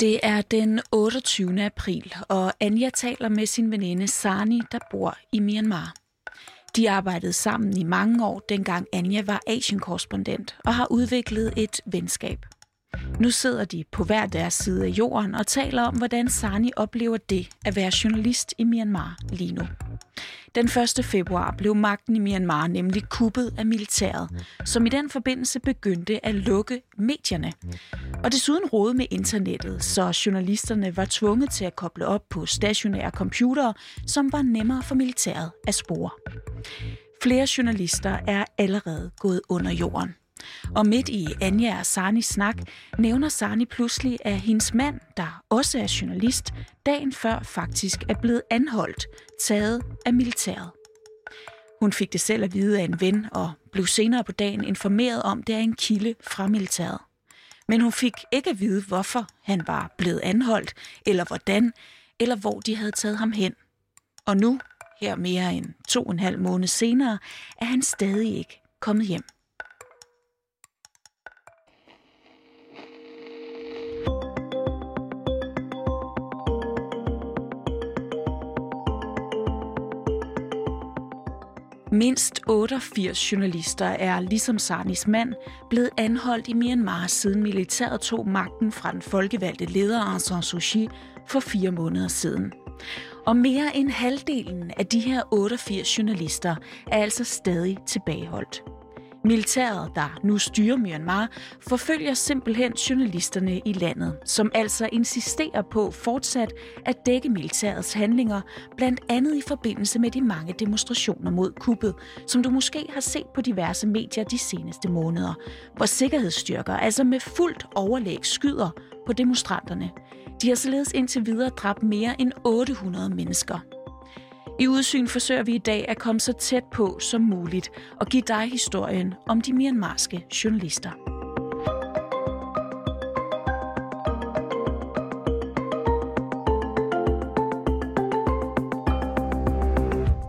Det er den 28. april, og Anja taler med sin veninde Sani, der bor i Myanmar. De arbejdede sammen i mange år, dengang Anja var Asien-korrespondent, og har udviklet et venskab. Nu sidder de på hver deres side af jorden og taler om, hvordan Sani oplever det at være journalist i Myanmar lige nu. Den 1. februar blev magten i Myanmar nemlig kuppet af militæret, som i den forbindelse begyndte at lukke medierne. Og desuden rode med internettet, så journalisterne var tvunget til at koble op på stationære computere, som var nemmere for militæret at spore. Flere journalister er allerede gået under jorden. Og midt i Anja og Sarnis snak nævner Sarni pludselig, at hendes mand, der også er journalist, dagen før faktisk er blevet anholdt, taget af militæret. Hun fik det selv at vide af en ven og blev senere på dagen informeret om, det er en kilde fra militæret. Men hun fik ikke at vide, hvorfor han var blevet anholdt, eller hvordan, eller hvor de havde taget ham hen. Og nu, her mere end to og en halv måned senere, er han stadig ikke kommet hjem. Mindst 88 journalister er, ligesom Sarnis mand, blevet anholdt i Myanmar siden militæret tog magten fra den folkevalgte leder Aung San Suu Kyi for fire måneder siden. Og mere end halvdelen af de her 88 journalister er altså stadig tilbageholdt. Militæret, der nu styrer Myanmar, forfølger simpelthen journalisterne i landet, som altså insisterer på fortsat at dække militærets handlinger, blandt andet i forbindelse med de mange demonstrationer mod kuppet, som du måske har set på diverse medier de seneste måneder, hvor sikkerhedsstyrker altså med fuldt overlæg skyder på demonstranterne. De har således indtil videre dræbt mere end 800 mennesker. I Udsyn forsøger vi i dag at komme så tæt på som muligt og give dig historien om de myanmarske journalister.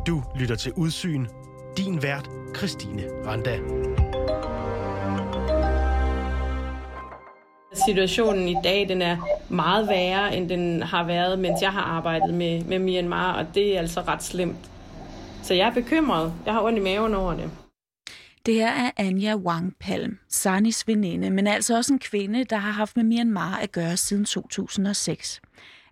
Du lytter til Udsyn. Din vært, Christine Randa. Situationen i dag den er meget værre, end den har været, mens jeg har arbejdet med, med Myanmar, og det er altså ret slemt. Så jeg er bekymret. Jeg har ondt i maven over det. Det her er Anja Wang Palm, Sanis veninde, men altså også en kvinde, der har haft med Myanmar at gøre siden 2006.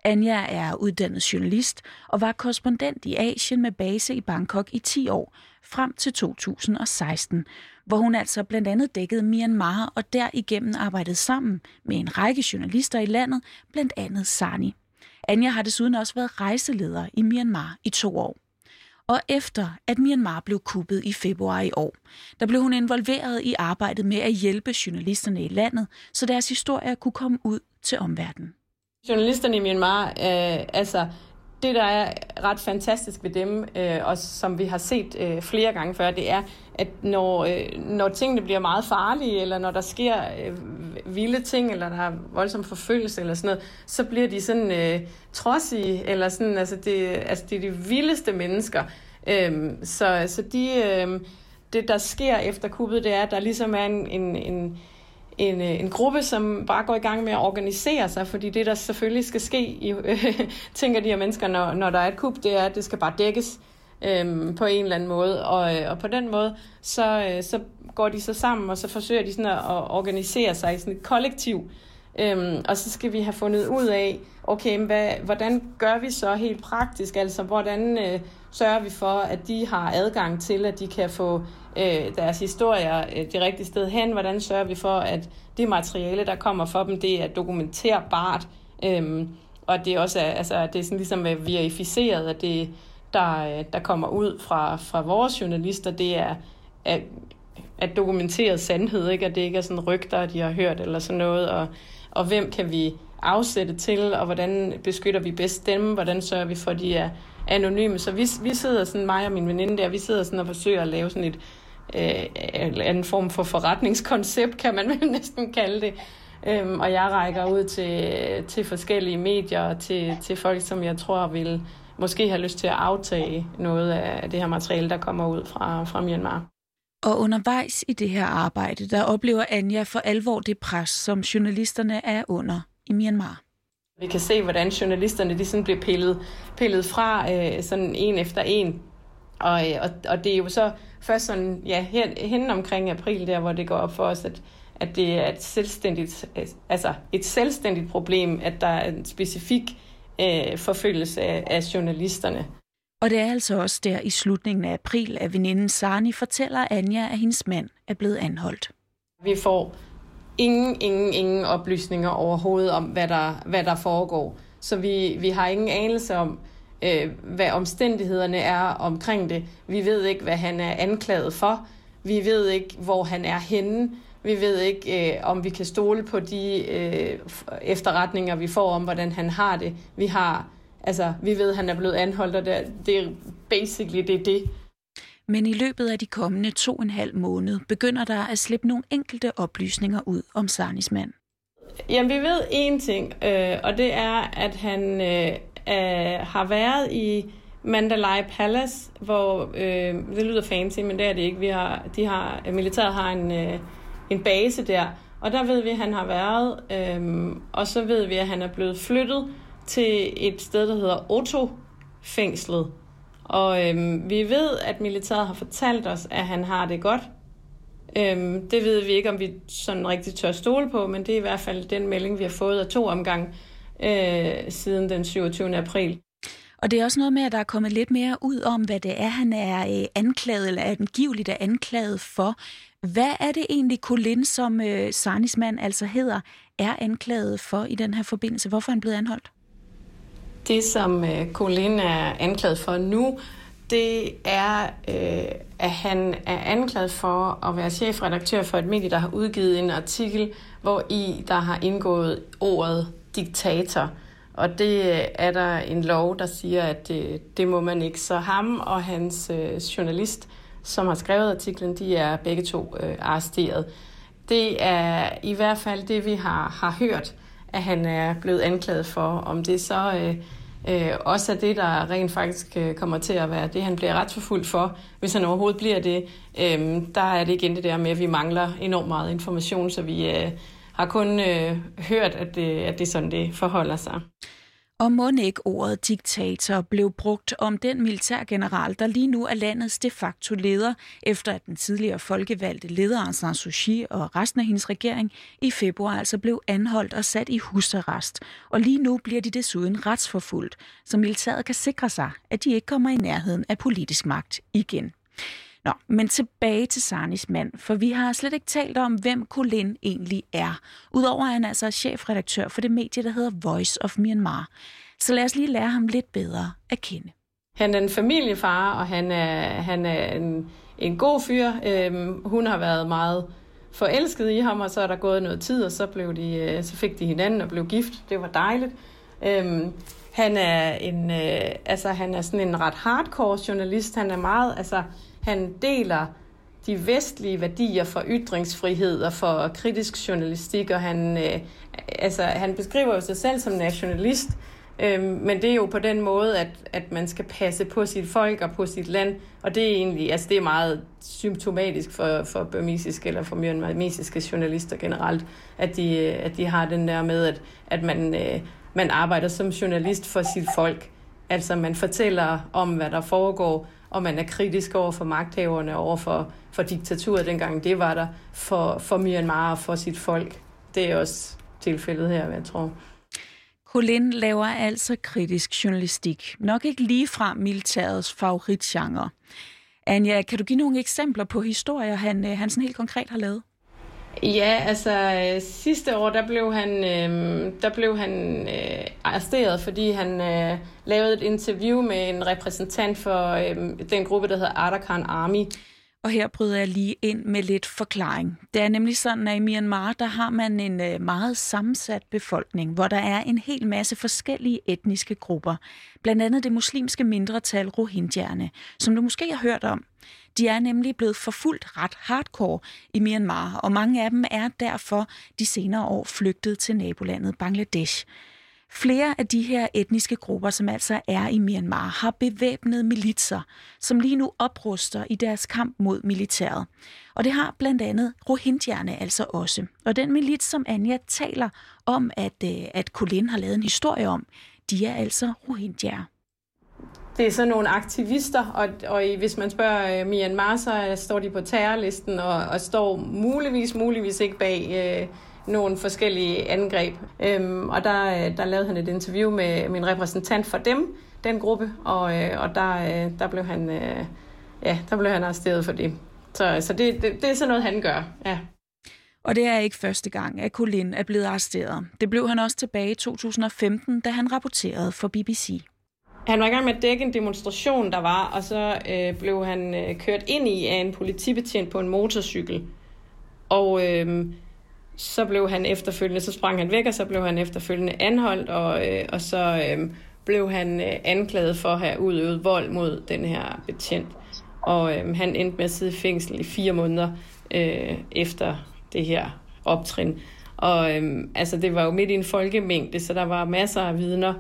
Anja er uddannet journalist og var korrespondent i Asien med base i Bangkok i 10 år, frem til 2016, hvor hun altså blandt andet dækkede Myanmar og derigennem arbejdede sammen med en række journalister i landet, blandt andet Sani. Anja har desuden også været rejseleder i Myanmar i to år. Og efter at Myanmar blev kuppet i februar i år, der blev hun involveret i arbejdet med at hjælpe journalisterne i landet, så deres historier kunne komme ud til omverdenen. Journalisterne i Myanmar, øh, altså det, der er ret fantastisk ved dem, øh, og som vi har set øh, flere gange før, det er, at når, øh, når tingene bliver meget farlige, eller når der sker øh, vilde ting, eller der er voldsom forfølgelse, eller sådan noget, så bliver de sådan øh, trodsige, eller sådan, altså det, altså det er de vildeste mennesker. Øh, så, så de, øh, det, der sker efter kuppet, det er, at der ligesom er en, en, en en, øh, en gruppe, som bare går i gang med at organisere sig, fordi det, der selvfølgelig skal ske, i, øh, tænker de her mennesker, når, når der er et kub, det er, at det skal bare dækkes øh, på en eller anden måde. Og, øh, og på den måde, så, øh, så går de så sammen, og så forsøger de sådan at, at organisere sig i sådan et kollektiv. Øhm, og så skal vi have fundet ud af, okay, hvad, hvordan gør vi så helt praktisk? Altså, hvordan øh, sørger vi for, at de har adgang til, at de kan få øh, deres historier øh, det rigtige sted hen? Hvordan sørger vi for, at det materiale, der kommer for dem, det er dokumenterbart? Øh, og det er også altså, det er sådan ligesom øh, verificeret, at det, der, øh, der kommer ud fra, fra vores journalister, det er at, at dokumenteret sandhed, ikke? at det ikke er sådan rygter, de har hørt eller sådan noget, og, og hvem kan vi afsætte til, og hvordan beskytter vi bedst dem, hvordan sørger vi for, at de er anonyme. Så vi, vi sidder sådan, mig og min veninde der, vi sidder sådan og forsøger at lave sådan et øh, en form for forretningskoncept, kan man vel næsten kalde det. Øhm, og jeg rækker ud til, til forskellige medier og til, til folk, som jeg tror vil måske have lyst til at aftage noget af det her materiale, der kommer ud fra, fra Myanmar. Og undervejs i det her arbejde, der oplever Anja for alvor det pres, som journalisterne er under i Myanmar. Vi kan se, hvordan journalisterne de sådan bliver pillet, pillet fra øh, sådan en efter en. Og, øh, og, og det er jo så først sådan, ja, her, hen omkring april der, hvor det går op for os, at, at det er et selvstændigt, altså et selvstændigt problem, at der er en specifik øh, forfølgelse af, af journalisterne. Og det er altså også der i slutningen af april, at veninden Sani fortæller Anja, at hendes mand er blevet anholdt. Vi får ingen, ingen, ingen oplysninger overhovedet om, hvad der, hvad der foregår. Så vi, vi har ingen anelse om, øh, hvad omstændighederne er omkring det. Vi ved ikke, hvad han er anklaget for. Vi ved ikke, hvor han er henne. Vi ved ikke, øh, om vi kan stole på de øh, efterretninger, vi får om, hvordan han har det. Vi har, altså, vi ved, at han er blevet anholdt, og det, det er basically det, er det. Men i løbet af de kommende to og en halv måned begynder der at slippe nogle enkelte oplysninger ud om Sarnis mand. Jamen, vi ved én ting, øh, og det er, at han øh, øh, har været i Mandalay Palace, hvor øh, det lyder fancy, men det er det ikke. Vi har, de har, øh, militæret har en, øh, en base der, og der ved vi, at han har været, øh, og så ved vi, at han er blevet flyttet til et sted, der hedder Otto-fængslet. Og øhm, vi ved, at militæret har fortalt os, at han har det godt. Øhm, det ved vi ikke, om vi sådan rigtig tør stole på, men det er i hvert fald den melding, vi har fået af to omgang øh, siden den 27. april. Og det er også noget med, at der er kommet lidt mere ud om, hvad det er, han er øh, anklaget, eller angiveligt er anklaget for. Hvad er det egentlig, Colin, som øh, Sarnis mand altså hedder, er anklaget for i den her forbindelse? Hvorfor er han blevet anholdt? Det, som øh, Colin er anklaget for nu, det er, øh, at han er anklaget for at være chefredaktør for et medie, der har udgivet en artikel, hvor i der har indgået ordet diktator. Og det øh, er der en lov, der siger, at det, det må man ikke. Så ham og hans øh, journalist, som har skrevet artiklen, de er begge to øh, arresteret. Det er i hvert fald det, vi har, har hørt, at han er blevet anklaget for. Om det så øh, øh, også er det, der rent faktisk øh, kommer til at være det, han bliver retsforfulgt for, hvis han overhovedet bliver det, øh, der er det igen det der med, at vi mangler enormt meget information, så vi øh, har kun øh, hørt, at det, at det er sådan, det forholder sig. Og må ikke ordet diktator blev brugt om den militærgeneral, der lige nu er landets de facto leder, efter at den tidligere folkevalgte leder Aung San Suu Kyi og resten af hendes regering i februar altså blev anholdt og sat i husarrest. Og lige nu bliver de desuden retsforfulgt, så militæret kan sikre sig, at de ikke kommer i nærheden af politisk magt igen. Nå, men tilbage til Sarnis mand, for vi har slet ikke talt om, hvem Colin egentlig er. Udover at han altså er chefredaktør for det medie, der hedder Voice of Myanmar. Så lad os lige lære ham lidt bedre at kende. Han er en familiefar, og han er, han er en, en god fyr. Øhm, hun har været meget forelsket i ham, og så er der gået noget tid, og så, blev de, øh, så fik de hinanden og blev gift. Det var dejligt. Øhm, han er en, øh, altså han er sådan en ret hardcore journalist. Han er meget, altså han deler de vestlige værdier for ytringsfrihed og for kritisk journalistik, og han, øh, altså, han beskriver jo sig selv som nationalist, øh, men det er jo på den måde, at, at man skal passe på sit folk og på sit land, og det er egentlig, altså det er meget symptomatisk for, for burmesiske eller for myanmariske journalister generelt, at de, øh, at de har den der med, at, at man, øh, man arbejder som journalist for sit folk. Altså man fortæller om, hvad der foregår, og man er kritisk over for magthaverne, over for, for diktaturet dengang det var der, for, for Myanmar og for sit folk. Det er også tilfældet her, jeg tror. Colin laver altså kritisk journalistik. Nok ikke lige fra militærets favoritgenre. Anja, kan du give nogle eksempler på historier, han, øh, han sådan helt konkret har lavet? Ja, altså øh, sidste år, der blev han, øh, der blev han øh, arresteret, fordi han øh, lavede et interview med en repræsentant for øh, den gruppe, der hedder Ardakan Army. Og her bryder jeg lige ind med lidt forklaring. Det er nemlig sådan, at i Myanmar, der har man en øh, meget sammensat befolkning, hvor der er en hel masse forskellige etniske grupper. Blandt andet det muslimske mindretal Rohingyerne, som du måske har hørt om. De er nemlig blevet forfulgt ret hardcore i Myanmar, og mange af dem er derfor de senere år flygtet til nabolandet Bangladesh. Flere af de her etniske grupper, som altså er i Myanmar, har bevæbnede militser, som lige nu opruster i deres kamp mod militæret. Og det har blandt andet Rohingyerne altså også. Og den milits, som Anja taler om, at, øh, at Colin har lavet en historie om, de er altså Rohingyer. Det er sådan nogle aktivister, og, og hvis man spørger uh, Myanmar, så øh, står de på terrorlisten og, og står muligvis, muligvis ikke bag uh, nogle forskellige angreb. Um, og der, der lavede han et interview med min repræsentant for dem, den gruppe, og, uh, og der, uh, der blev han, uh, ja, der blev han arresteret for det. Så, så det, det, det er sådan noget, han gør, ja. Og det er ikke første gang, at Colin er blevet arresteret. Det blev han også tilbage i 2015, da han rapporterede for BBC. Han var i gang med at dække en demonstration, der var, og så øh, blev han øh, kørt ind i af en politibetjent på en motorcykel. Og øh, så blev han efterfølgende, så sprang han væk, og så blev han efterfølgende anholdt, og, øh, og så øh, blev han øh, anklaget for at have udøvet vold mod den her betjent. Og øh, han endte med at sidde i fængsel i fire måneder øh, efter det her optrin. Og øh, altså, det var jo midt i en folkemængde, så der var masser af vidner,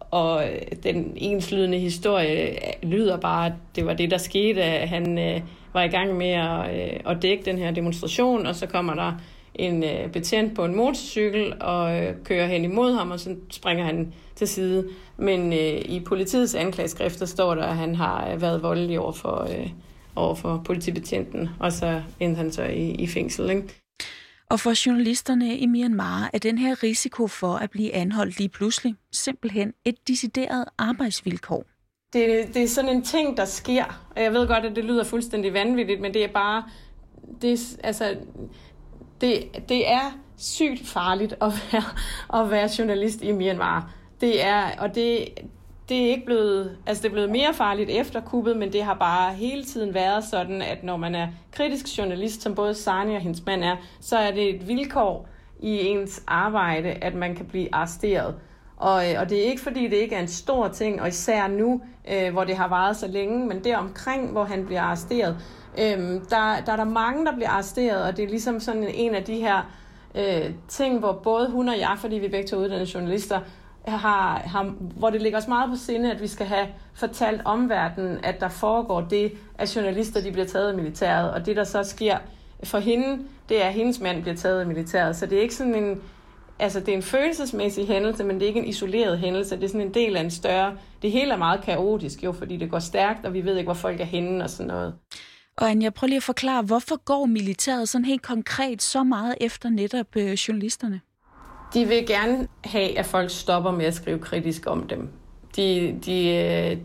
og øh, den enslydende historie øh, lyder bare, at det var det, der skete, han øh, var i gang med at, øh, at dække den her demonstration, og så kommer der en øh, betjent på en motorcykel og øh, kører hen imod ham, og så springer han til side. Men øh, i politiets anklageskrifter står der, at han har været voldelig over for, øh, over for politibetjenten, og så endte han så i, i fængsel. Ikke? Og for journalisterne i Myanmar er den her risiko for at blive anholdt lige pludselig simpelthen et decideret arbejdsvilkår. Det, det er sådan en ting, der sker. Og jeg ved godt, at det lyder fuldstændig vanvittigt, men det er bare... Det, altså, det, det er sygt farligt at være, at være journalist i Myanmar. Det er, og det, det er ikke blevet, altså det er blevet mere farligt efter kuppet, men det har bare hele tiden været sådan, at når man er kritisk journalist, som både Sani og hendes mand er, så er det et vilkår i ens arbejde, at man kan blive arresteret. Og, øh, og det er ikke fordi, det ikke er en stor ting, og især nu, øh, hvor det har varet så længe, men det omkring, hvor han bliver arresteret, Øhm, der, der er der mange, der bliver arresteret, og det er ligesom sådan en af de her øh, ting, hvor både hun og jeg, fordi vi begge to er uddannede journalister, har, har, hvor det ligger os meget på sinde, at vi skal have fortalt omverdenen, at der foregår det, at journalister de bliver taget af militæret, og det der så sker for hende, det er, at hendes mand bliver taget af militæret. Så det er ikke sådan en, altså det er en følelsesmæssig hændelse, men det er ikke en isoleret hændelse. Det er sådan en del af en større, det hele er meget kaotisk jo, fordi det går stærkt, og vi ved ikke, hvor folk er henne og sådan noget. Og Anja, prøv lige at forklare, hvorfor går militæret sådan helt konkret så meget efter netop øh, journalisterne? de vil gerne have, at folk stopper med at skrive kritisk om dem. De, de, øh,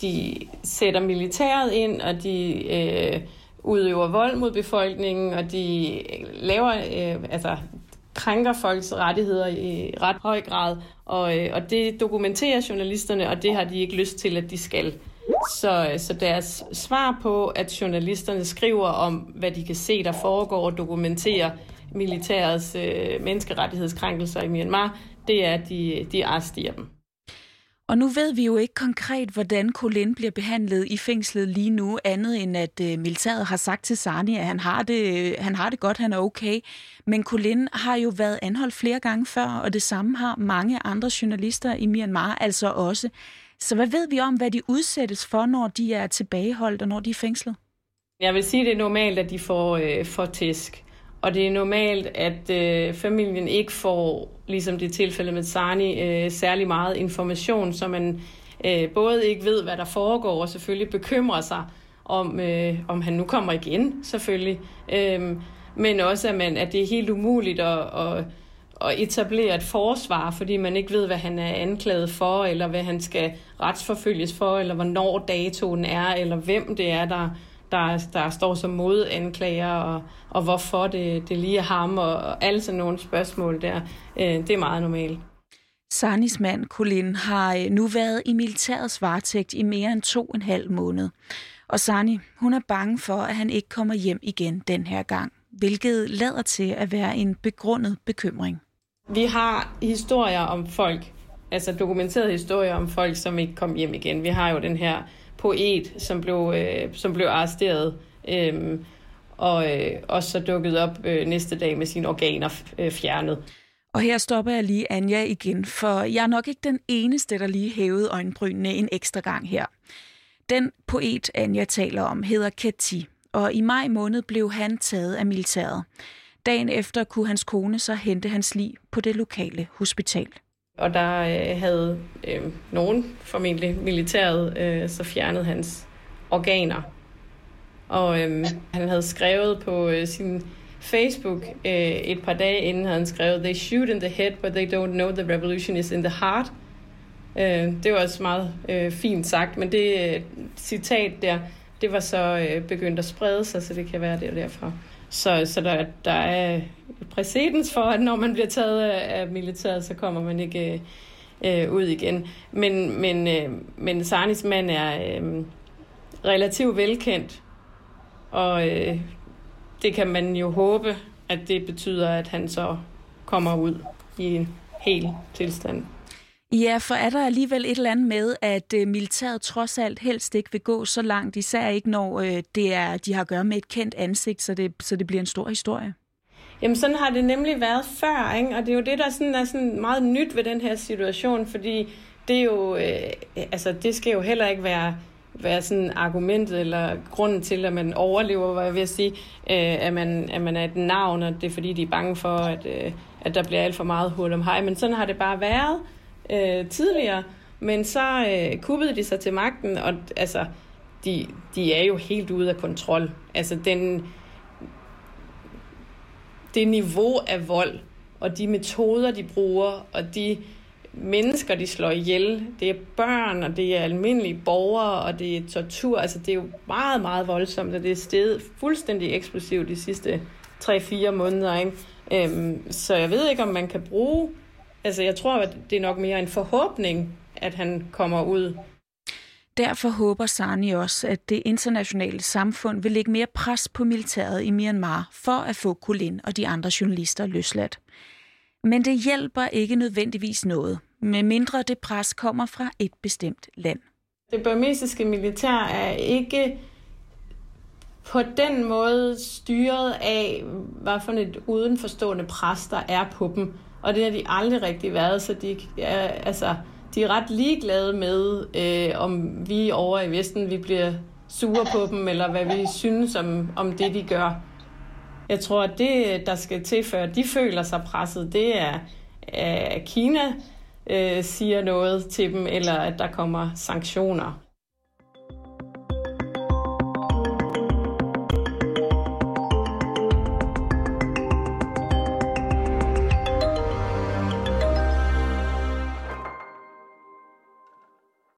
de sætter militæret ind, og de øh, udøver vold mod befolkningen, og de øh, laver, øh, altså krænker folks rettigheder i ret høj grad, og, øh, og det dokumenterer journalisterne, og det har de ikke lyst til, at de skal. Så, så deres svar på, at journalisterne skriver om, hvad de kan se, der foregår og dokumenterer, militærets øh, menneskerettighedskrænkelser i Myanmar, det er, at de, de arresterer dem. Og nu ved vi jo ikke konkret, hvordan Colin bliver behandlet i fængslet lige nu, andet end at øh, militæret har sagt til Sani, at han har, det, han har det godt, han er okay. Men Colin har jo været anholdt flere gange før, og det samme har mange andre journalister i Myanmar altså også. Så hvad ved vi om, hvad de udsættes for, når de er tilbageholdt og når de er fængslet? Jeg vil sige, at det er normalt, at de får, øh, får tæsk. Og det er normalt, at øh, familien ikke får, ligesom det tilfælde med Sani, øh, særlig meget information, så man øh, både ikke ved, hvad der foregår, og selvfølgelig bekymrer sig om, øh, om han nu kommer igen, selvfølgelig. Øh, men også, at, man, at det er helt umuligt at, at, at etablere et forsvar, fordi man ikke ved, hvad han er anklaget for, eller hvad han skal retsforfølges for, eller hvornår datoen er, eller hvem det er, der der, der står som modanklager, og, og hvorfor det, det lige er ham, og, og alle sådan nogle spørgsmål der. Øh, det er meget normalt. Sanis mand, Colin, har øh, nu været i militærets varetægt i mere end to og en halv måned. Og Sani, hun er bange for, at han ikke kommer hjem igen den her gang, hvilket lader til at være en begrundet bekymring. Vi har historier om folk, altså dokumenterede historier om folk, som ikke kom hjem igen. Vi har jo den her poet, som blev, øh, som blev arresteret, øh, og, øh, og så dukket op øh, næste dag med sine organer øh, fjernet. Og her stopper jeg lige Anja igen, for jeg er nok ikke den eneste, der lige hævede øjenbrynene en ekstra gang her. Den poet, Anja taler om, hedder Kati, og i maj måned blev han taget af militæret. Dagen efter kunne hans kone så hente hans lig på det lokale hospital. Og der øh, havde øh, nogen, formentlig militæret, øh, så fjernet hans organer. Og øh, han havde skrevet på øh, sin Facebook øh, et par dage inden havde han skrevet, They shoot in the head, but they don't know the revolution is in the heart. Øh, det var også meget øh, fint sagt, men det øh, citat der, det var så øh, begyndt at sprede sig, så det kan være det derfra. Så, så der, der er præcedens for, at når man bliver taget af, militæret, så kommer man ikke øh, ud igen. Men, men, øh, men Sarnis mand er øh, relativt velkendt, og øh, det kan man jo håbe, at det betyder, at han så kommer ud i en hel tilstand. Ja, for er der alligevel et eller andet med, at øh, militæret trods alt helst ikke vil gå så langt, især ikke når øh, det er, de har at gøre med et kendt ansigt, så det, så det bliver en stor historie? Jamen sådan har det nemlig været før, ikke? og det er jo det, der sådan er sådan meget nyt ved den her situation, fordi det er jo, øh, altså det skal jo heller ikke være være sådan argumentet eller grunden til, at man overlever, hvad jeg vil sige, øh, at, man, at man er et navn, og det er fordi, de er bange for, at, øh, at der bliver alt for meget hul om hej. Men sådan har det bare været øh, tidligere. Men så øh, kuppede de sig til magten, og altså, de, de er jo helt ude af kontrol. Altså den, det niveau af vold, og de metoder, de bruger, og de mennesker, de slår ihjel. Det er børn, og det er almindelige borgere, og det er tortur. Altså, det er jo meget, meget voldsomt, og det er stedet fuldstændig eksplosivt de sidste 3-4 måneder. Ikke? Øhm, så jeg ved ikke, om man kan bruge... Altså, jeg tror, at det er nok mere en forhåbning, at han kommer ud. Derfor håber Sani også, at det internationale samfund vil lægge mere pres på militæret i Myanmar for at få Kulin og de andre journalister løsladt. Men det hjælper ikke nødvendigvis noget, med mindre det pres kommer fra et bestemt land. Det burmesiske militær er ikke på den måde styret af, hvad for et udenforstående pres, der er på dem. Og det har de aldrig rigtig været, så de er, altså, de er ret ligeglade med, øh, om vi over i Vesten vi bliver sure på dem, eller hvad vi synes om, om det, de gør. Jeg tror, at det, der skal til, før de føler sig presset, det er, at Kina øh, siger noget til dem, eller at der kommer sanktioner.